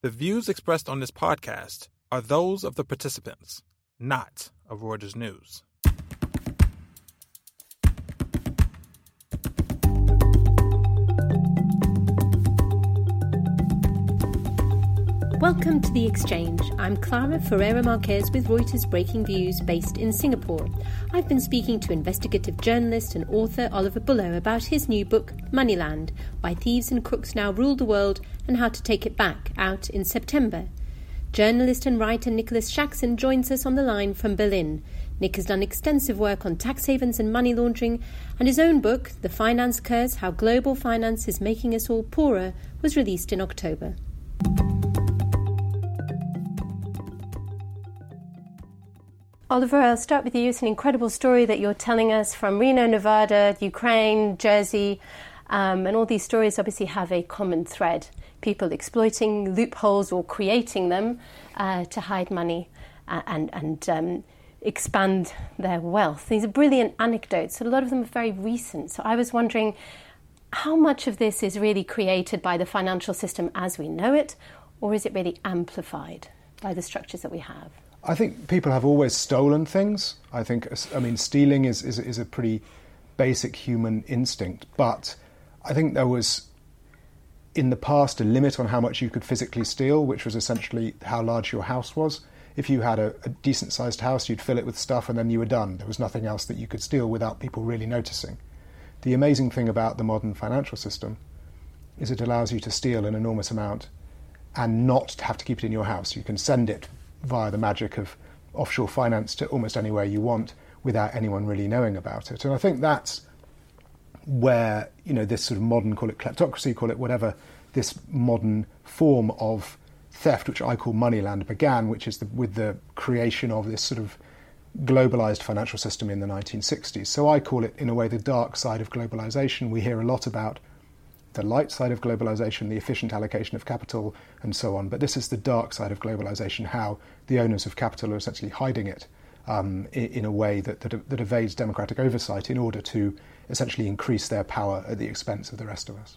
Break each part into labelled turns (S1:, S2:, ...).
S1: The views expressed on this podcast are those of the participants, not of Reuters News.
S2: Welcome to The Exchange. I'm Clara Ferreira Marques with Reuters Breakingviews based in Singapore. I've been speaking to investigative journalist and author Oliver Bullough about his new book, Moneyland Why Thieves and Crooks Now Rule the World and How to Take It Back, out in September. Journalist and writer Nicholas Shaxson joins us on the line from Berlin. Nick has done extensive work on tax havens and money laundering, and his own book, The Finance Curse How Global Finance is Making Us All Poorer, was released in October. Oliver, I'll start with you. It's an incredible story that you're telling us from Reno, Nevada, Ukraine, Jersey, um, and all these stories obviously have a common thread people exploiting loopholes or creating them uh, to hide money uh, and, and um, expand their wealth. These are brilliant anecdotes. A lot of them are very recent. So I was wondering how much of this is really created by the financial system as we know it, or is it really amplified by the structures that we have?
S3: I think people have always stolen things. I think, I mean, stealing is, is, is a pretty basic human instinct. But I think there was, in the past, a limit on how much you could physically steal, which was essentially how large your house was. If you had a, a decent sized house, you'd fill it with stuff and then you were done. There was nothing else that you could steal without people really noticing. The amazing thing about the modern financial system is it allows you to steal an enormous amount and not have to keep it in your house. You can send it via the magic of offshore finance to almost anywhere you want without anyone really knowing about it. And I think that's where you know this sort of modern, call it kleptocracy, call it whatever, this modern form of theft, which I call moneyland, began, which is the, with the creation of this sort of globalized financial system in the 1960s. So I call it, in a way, the dark side of globalization. We hear a lot about the light side of globalization, the efficient allocation of capital, and so on. But this is the dark side of globalization, how the owners of capital are essentially hiding it um, in, a way that, that, that evades democratic oversight in order to essentially increase their power at the expense of the rest of us.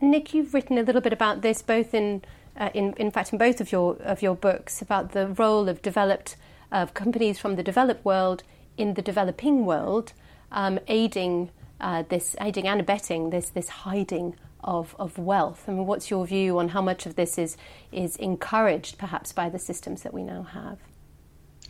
S2: Nick, you've written a little bit about this, both in, uh, in, in fact, in both of your of your books, about the role of developed of companies from the developed world in the developing world, um, aiding uh, this aiding and abetting this this hiding of, of wealth. I mean, what's your view on how much of this is is encouraged, perhaps, by the systems that we now have?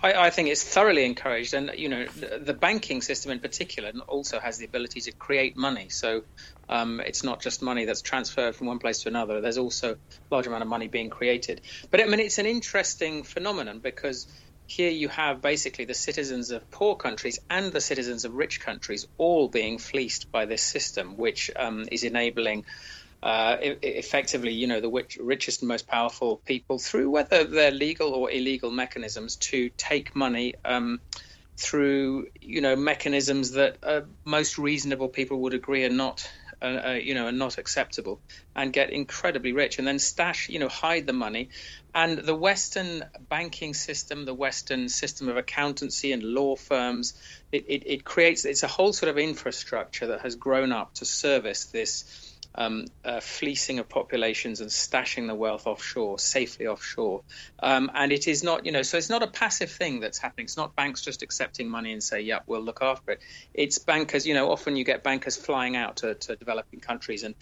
S4: I, I think it's thoroughly encouraged, and you know, the, the, banking system in particular also has the ability to create money. So um, it's not just money that's transferred from one place to another. There's also a large amount of money being created. But I mean, it's an interesting phenomenon because here you have basically the citizens of poor countries and the citizens of rich countries all being fleeced by this system, which um, is enabling. Uh, effectively, you know, the richest and most powerful people through whether they're legal or illegal mechanisms to take money um, through, you know, mechanisms that uh, most reasonable people would agree are not uh, you know, are not acceptable, and get incredibly rich, and then stash, you know, hide the money. And the Western banking system, the Western system of accountancy and law firms, it, it, it creates it's a whole sort of infrastructure that has grown up to service this um, uh, fleecing of populations and stashing the wealth offshore, safely offshore. Um, and it is not, you know, so it's not a passive thing that's happening. It's not banks just accepting money and say, yeah, we'll look after it. It's bankers, you know, often you get bankers flying out to, to developing countries and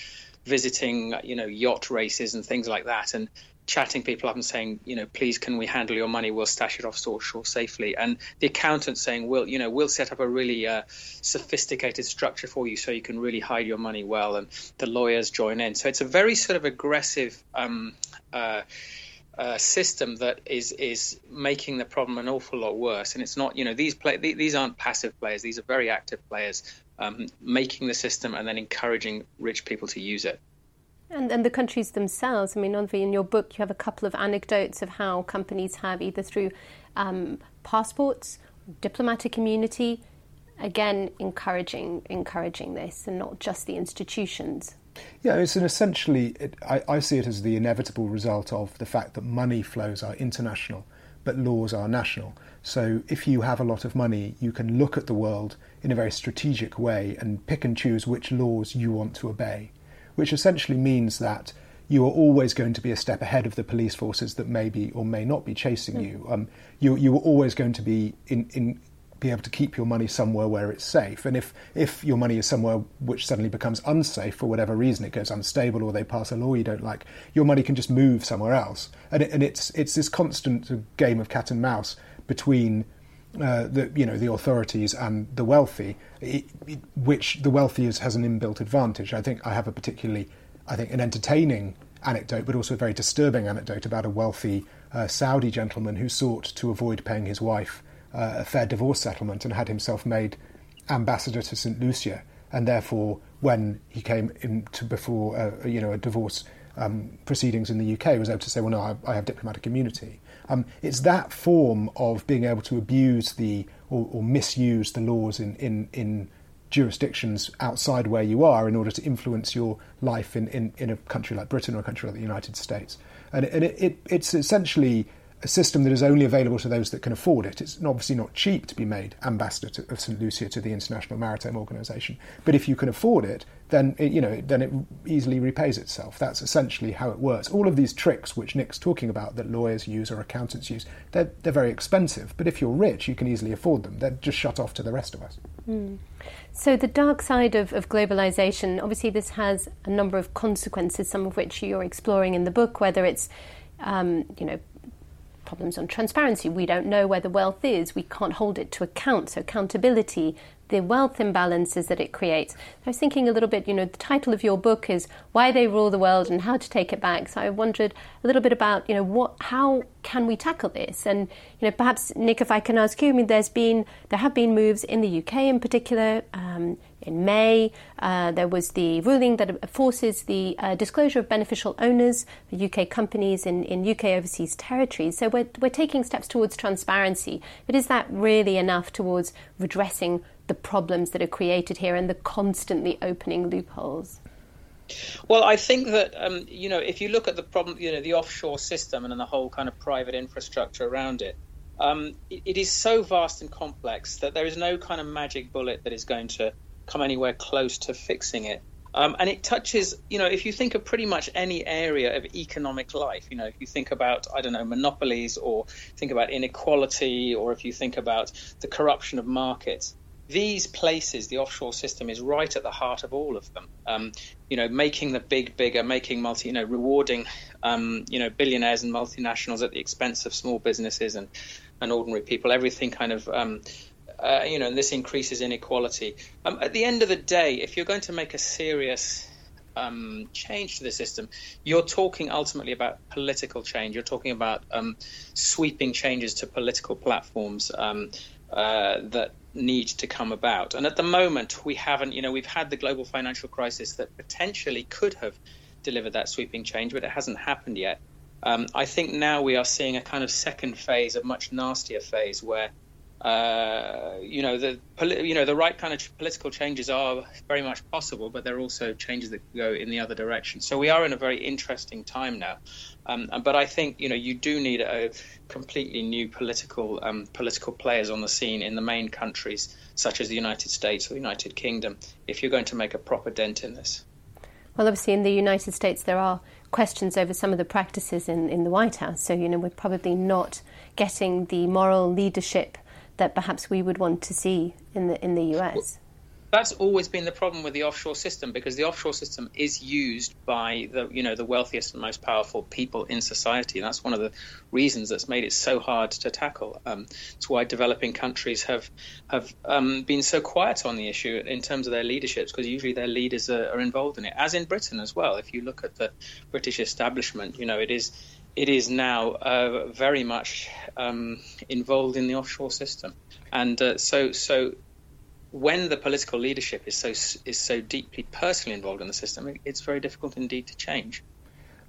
S4: visiting, you know, yacht races and things like that. And chatting people up and saying, you know, please can we handle your money? We'll stash it offshore safely. And the accountant saying, we'll, you know, we'll set up a really uh, sophisticated structure for you so you can really hide your money well. And the lawyers join in. So it's a very sort of aggressive. Um, uh, uh, system that is is making the problem an awful lot worse, and it's not. You know, these play these aren't passive players; these are very active players, um, making the system and then encouraging rich people to use it.
S2: And, and the countries themselves, I mean, Envi, in your book, you have a couple of anecdotes of how companies have either through um, passports, diplomatic immunity, again, encouraging encouraging this, and not just the institutions.
S3: Yeah, it's an essentially, it, I, I see it as the inevitable result of the fact that money flows are international, but laws are national. So if you have a lot of money, you can look at the world in a very strategic way and pick and choose which laws you want to obey which essentially means that you are always going to be a step ahead of the police forces that may be or may not be chasing mm. you. Um, you you are always going to be in, in be able to keep your money somewhere where it's safe. And if, if your money is somewhere which suddenly becomes unsafe for whatever reason, it goes unstable or they pass a law you don't like, your money can just move somewhere else. And, it, and it's, it's this constant game of cat and mouse between uh, the you know the authorities and the wealthy, it, it, which the wealthy is, has an inbuilt advantage. I think I have a particularly, I think, an entertaining anecdote, but also a very disturbing anecdote about a wealthy uh, Saudi gentleman who sought to avoid paying his wife uh, a fair divorce settlement and had himself made ambassador to St. Lucia, and therefore, when he came into before uh, you know a divorce um, proceedings in the UK, was able to say, "Well, no, I, I have diplomatic immunity." Um, it's that form of being able to abuse the or, or misuse the laws in, in, in jurisdictions outside where you are in order to influence your life in, in, in a country like Britain or a country like the United States. And, and it, it, it's essentially a system that is only available to those that can afford it. It's obviously not cheap to be made ambassador to, of St Lucia to the International Maritime Organization, but if you can afford it, then it, you know then it easily repays itself. That's essentially how it works. All of these tricks which Nick's talking about that lawyers use or accountants use, they're, they're very expensive. But if you're rich, you can easily afford them. They're just shut off to the rest of us. Mm.
S2: So the dark side of, of globalization, obviously, this has a number of consequences. Some of which you're exploring in the book, whether it's um, you know problems on transparency. We don't know where the wealth is. We can't hold it to account. So accountability, the wealth imbalances that it creates. I was thinking a little bit, you know, the title of your book is Why They Rule the World and How to Take It Back. So I wondered a little bit about, you know, what how can we tackle this? And, you know, perhaps Nick, if I can ask you, I mean there's been there have been moves in the UK in particular. Um, in May, uh, there was the ruling that forces the uh, disclosure of beneficial owners for UK companies in, in UK overseas territories. So we're, we're taking steps towards transparency. But is that really enough towards redressing the problems that are created here and the constantly opening loopholes?
S4: Well, I think that um, you know if you look at the problem, you know, the offshore system and the whole kind of private infrastructure around it, um, it, it is so vast and complex that there is no kind of magic bullet that is going to come anywhere close to fixing it. Um, and it touches, you know, if you think of pretty much any area of economic life, you know, if you think about, I don't know, monopolies or think about inequality or if you think about the corruption of markets, these places, the offshore system is right at the heart of all of them. Um, you know, making the big bigger, making multi, you know, rewarding, um, you know, billionaires and multinationals at the expense of small businesses and, and ordinary people. Everything kind of um, uh, you know, and this increases inequality. Um, at the end of the day, if you're going to make a serious um, change to the system, you're talking ultimately about political change. You're talking about um, sweeping changes to political platforms um, uh, that need to come about. And at the moment, we haven't. You know, we've had the global financial crisis that potentially could have delivered that sweeping change, but it hasn't happened yet. Um, I think now we are seeing a kind of second phase, a much nastier phase, where uh, you know the you know the right kind of political changes are very much possible, but there are also changes that go in the other direction. So we are in a very interesting time now. Um, but I think you know you do need a completely new political um, political players on the scene in the main countries such as the United States or the United Kingdom if you're going to make a proper dent in this.
S2: Well, obviously in the United States there are questions over some of the practices in, in the White House. So you know we're probably not getting the moral leadership that perhaps we would want to see in the in the US?
S4: That's always been the problem with the offshore system because the offshore system is used by the you know the wealthiest and most powerful people in society. And that's one of the reasons that's made it so hard to tackle. Um, it's why developing countries have have um, been so quiet on the issue in terms of their leaderships because usually their leaders are, are involved in it, as in Britain as well. If you look at the British establishment, you know it is it is now uh, very much um, involved in the offshore system, and uh, so so when the political leadership is so is so deeply personally involved in the system, it's very difficult indeed to change.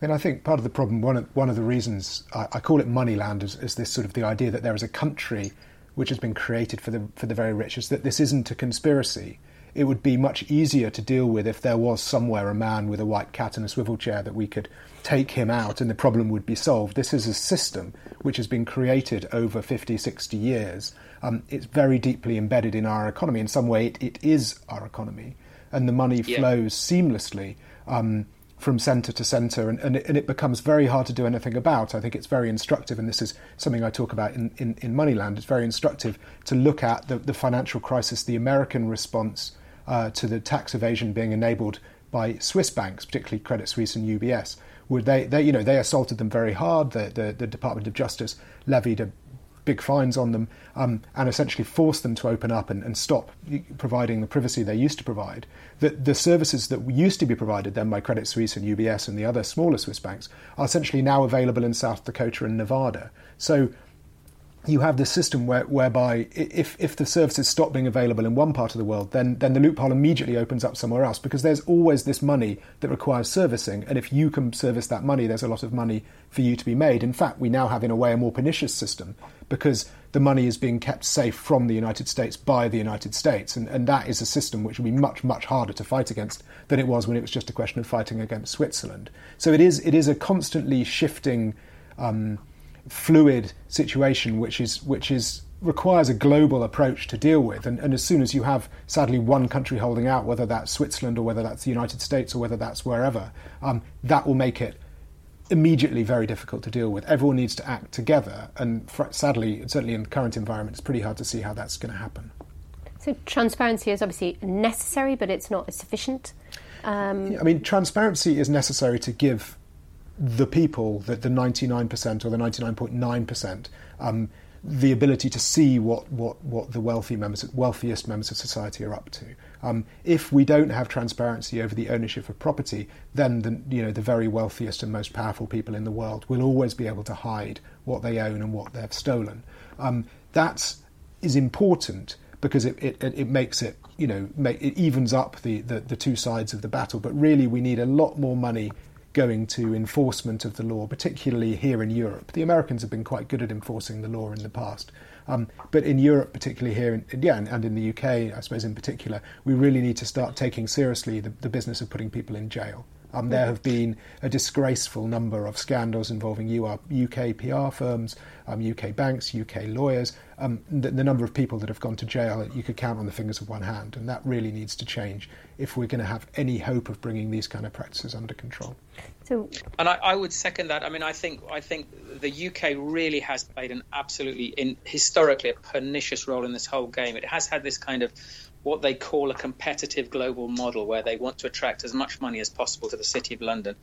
S3: And I think part of the problem, one of, one of the reasons I, I call it Moneyland, is, is, this sort of the idea that there is a country which has been created for the for the very rich. Is that this isn't a conspiracy it would be much easier to deal with if there was somewhere a man with a white cat and a swivel chair that we could take him out and the problem would be solved. This is a system which has been created over 50, 60 years. Um, it's very deeply embedded in our economy. In some way, it, it is our economy, and the money yeah. flows seamlessly um, from centre to centre, and, and, it, and, it, becomes very hard to do anything about. I think it's very instructive, and this is something I talk about in, in, in Moneyland. It's very instructive to look at the, the financial crisis, the American response uh, to the tax evasion being enabled by Swiss banks, particularly Credit Suisse and UBS. Would they, they you know, they assaulted them very hard. The, the, the Department of Justice levied a big fines on them um, and essentially force them to open up and, and, stop providing the privacy they used to provide. that the services that used to be provided then by Credit Suisse and UBS and the other smaller Swiss banks are essentially now available in South Dakota and Nevada. So you have this system where, whereby if, if the services stop being available in one part of the world, then, then the loophole immediately opens up somewhere else because there's always this money that requires servicing. And if you can service that money, there's a lot of money for you to be made. In fact, we now have, in a way, a more pernicious system because the money is being kept safe from the United States by the United States. And, and that is a system which will be much, much harder to fight against than it was when it was just a question of fighting against Switzerland. So it is, it is a constantly shifting. Um, fluid situation, which is which is requires a global approach to deal with. And, and, as soon as you have, sadly, one country holding out, whether that's Switzerland or whether that's the United States or whether that's wherever, um, that will make it immediately very difficult to deal with. Everyone needs to act together, and for, sadly, certainly in the current environment, it's pretty hard to see how that's going to happen.
S2: So transparency is obviously necessary, but it's not sufficient.
S3: Um, I mean, transparency is necessary to give the people, the, the 99% or the 99.9%, um, the ability to see what, what, what the wealthy members, wealthiest members of society are up to. Um, if we don't have transparency over the ownership of property, then the, you know, the very wealthiest and most powerful people in the world will always be able to hide what they own and what they've stolen. Um, that is important because it, it, it makes it, you know, make, it evens up the, the, the two sides of the battle. But really, we need a lot more money going to enforcement of the law, particularly here in Europe. The Americans have been quite good at enforcing the law in the past. Um, but in Europe, particularly here, in, yeah, and, and, in the UK, I suppose in particular, we really need to start taking seriously the, the business of putting people in jail. Um, there have been a disgraceful number of scandals involving UK PR firms, um, UK banks, UK lawyers. Um, the, the, number of people that have gone to jail, you could count on the fingers of one hand, and that really needs to change if we're going to have any hope of bringing these kind of practices under control.
S4: So, and I, I would second that. I mean, I think I think the UK really has played an absolutely, in, historically, a pernicious role in this whole game. It has had this kind of what they call a competitive global model where they want to attract as much money as possible to the City of London.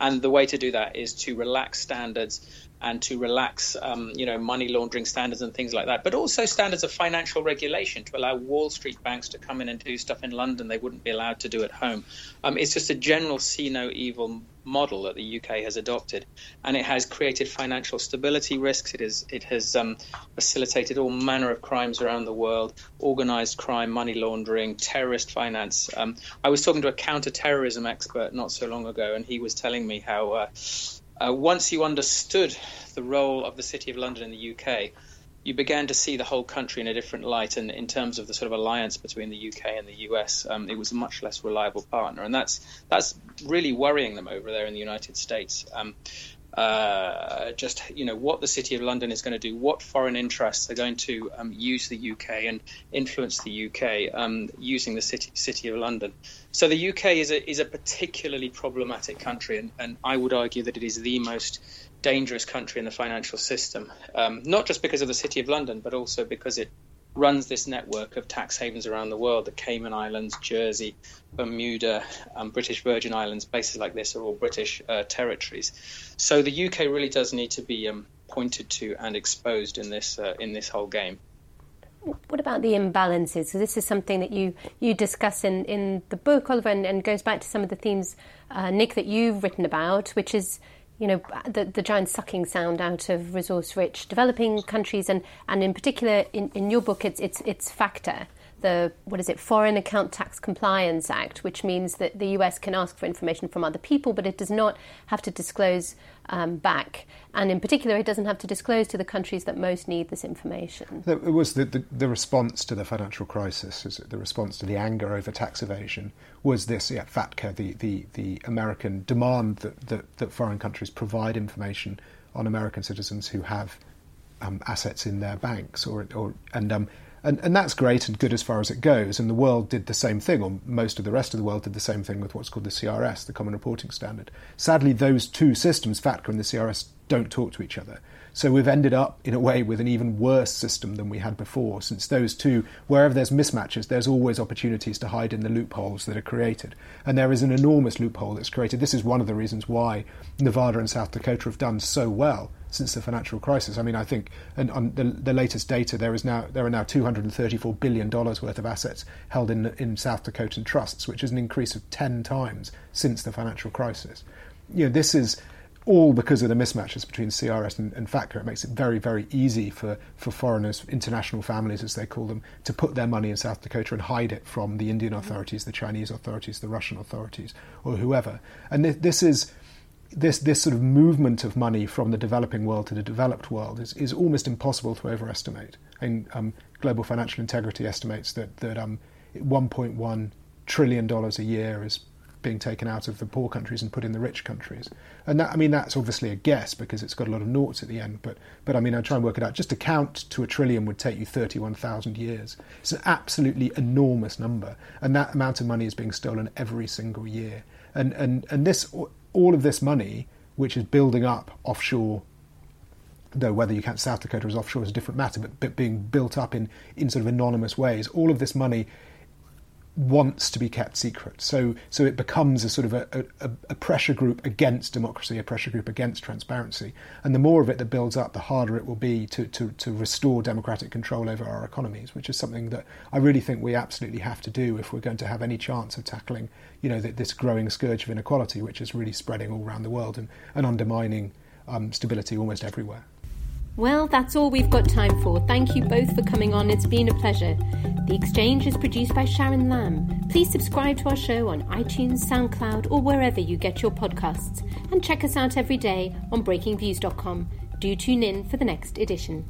S4: And the way to do that is to relax standards and to relax, um, you know, money laundering standards and things like that, but also standards of financial regulation to allow Wall Street banks to come in and do stuff in London they wouldn't be allowed to do at home. Um, it's just a general see no evil model that the UK has adopted, and it has created financial stability risks. It has it has um, facilitated all manner of crimes around the world, organised crime, money laundering, terrorist finance. Um, I was talking to a counter-terrorism expert not so long ago, and he was telling me how. Uh, uh, once you understood the role of the City of London in the UK, you began to see the whole country in a different light. And in terms of the sort of alliance between the UK and the US, um, it was a much less reliable partner. And that's that's really worrying them over there in the United States. Um, uh, just you know what the City of London is going to do, what foreign interests are going to um, use the UK and influence the UK um, using the city City of London. So the UK is a is a particularly problematic country, and, and I would argue that it is the most dangerous country in the financial system, um, not just because of the City of London, but also because it runs this network of tax havens around the world. The Cayman Islands, Jersey, Bermuda, um, British Virgin Islands, places like this are all British uh, territories. So the UK really does need to be um, pointed to and exposed in this uh, in this whole game.
S2: What about the imbalances? So this is something that you, you discuss in, in the book, Oliver, and, and goes back to some of the themes, uh, Nick, that you've written about, which is you know, the, the giant sucking sound out of resource-rich developing countries, and, and in particular, in, in your book, it's it's it's FATCA, the what is it, Foreign Account Tax Compliance Act, which means that the U.S. can ask for information from other people, but it does not have to disclose um, back, and in particular, it doesn't have to disclose to the countries that most need this information.
S3: It was the, the, the response to the financial crisis, the response to the anger over tax evasion, was this yeah, FATCA, the, the, the American demand that, that, that foreign countries provide information on American citizens who have um, assets in their banks, or, or and um, And, and that's great and good as far as it goes. And the world did the same thing, or most of the rest of the world did the same thing with what's called the CRS, the Common Reporting Standard. Sadly, those two systems, FATCA and the CRS, don't talk to each other. So we've ended up, in a way, with an even worse system than we had before, since those two, wherever there's mismatches, there's always opportunities to hide in the loopholes that are created. And there is an enormous loophole that's created. This is one of the reasons why Nevada and South Dakota have done so well since the financial crisis. I mean, I think and on the, the latest data, there is now there are now 234 billion dollars worth of assets held in in South Dakotan trusts, which is an increase of 10 times since the financial crisis. You know, this is all because of the mismatches between CRS and, and FATCA. It makes it very, very easy for, for foreigners, international families as they call them, to put their money in South Dakota and hide it from the Indian authorities, the Chinese authorities, the Russian authorities, or whoever. And th- this is this this sort of movement of money from the developing world to the developed world is, is almost impossible to overestimate. And um, Global Financial Integrity estimates that that um, 1.1 trillion dollars a year is being taken out of the poor countries and put in the rich countries. And that, I mean, that's obviously a guess because it's got a lot of noughts at the end. But, but I mean, I try and work it out. Just to count to a trillion would take you 31,000 years. It's an absolutely enormous number. And that amount of money is being stolen every single year. And, and, and this, all of this money, which is building up offshore though whether you count South Dakota as offshore is a different matter, but, but being built up in, in sort of anonymous ways, all of this money wants to be kept secret. So, so it becomes a sort of a, a, a, pressure group against democracy, a pressure group against transparency. And the more of it that builds up, the harder it will be to, to, to restore democratic control over our economies, which is something that I really think we absolutely have to do if we're going to have any chance of tackling, you know, this growing scourge of inequality, which is really spreading all around the world and, and undermining um, stability almost everywhere.
S2: Well, that's all we've got time for. Thank you both for coming on. It's been a pleasure. The Exchange is produced by Sharon Lamb. Please subscribe to our show on iTunes, SoundCloud, or wherever you get your podcasts. And check us out every day on breakingviews.com. Do tune in for the next edition.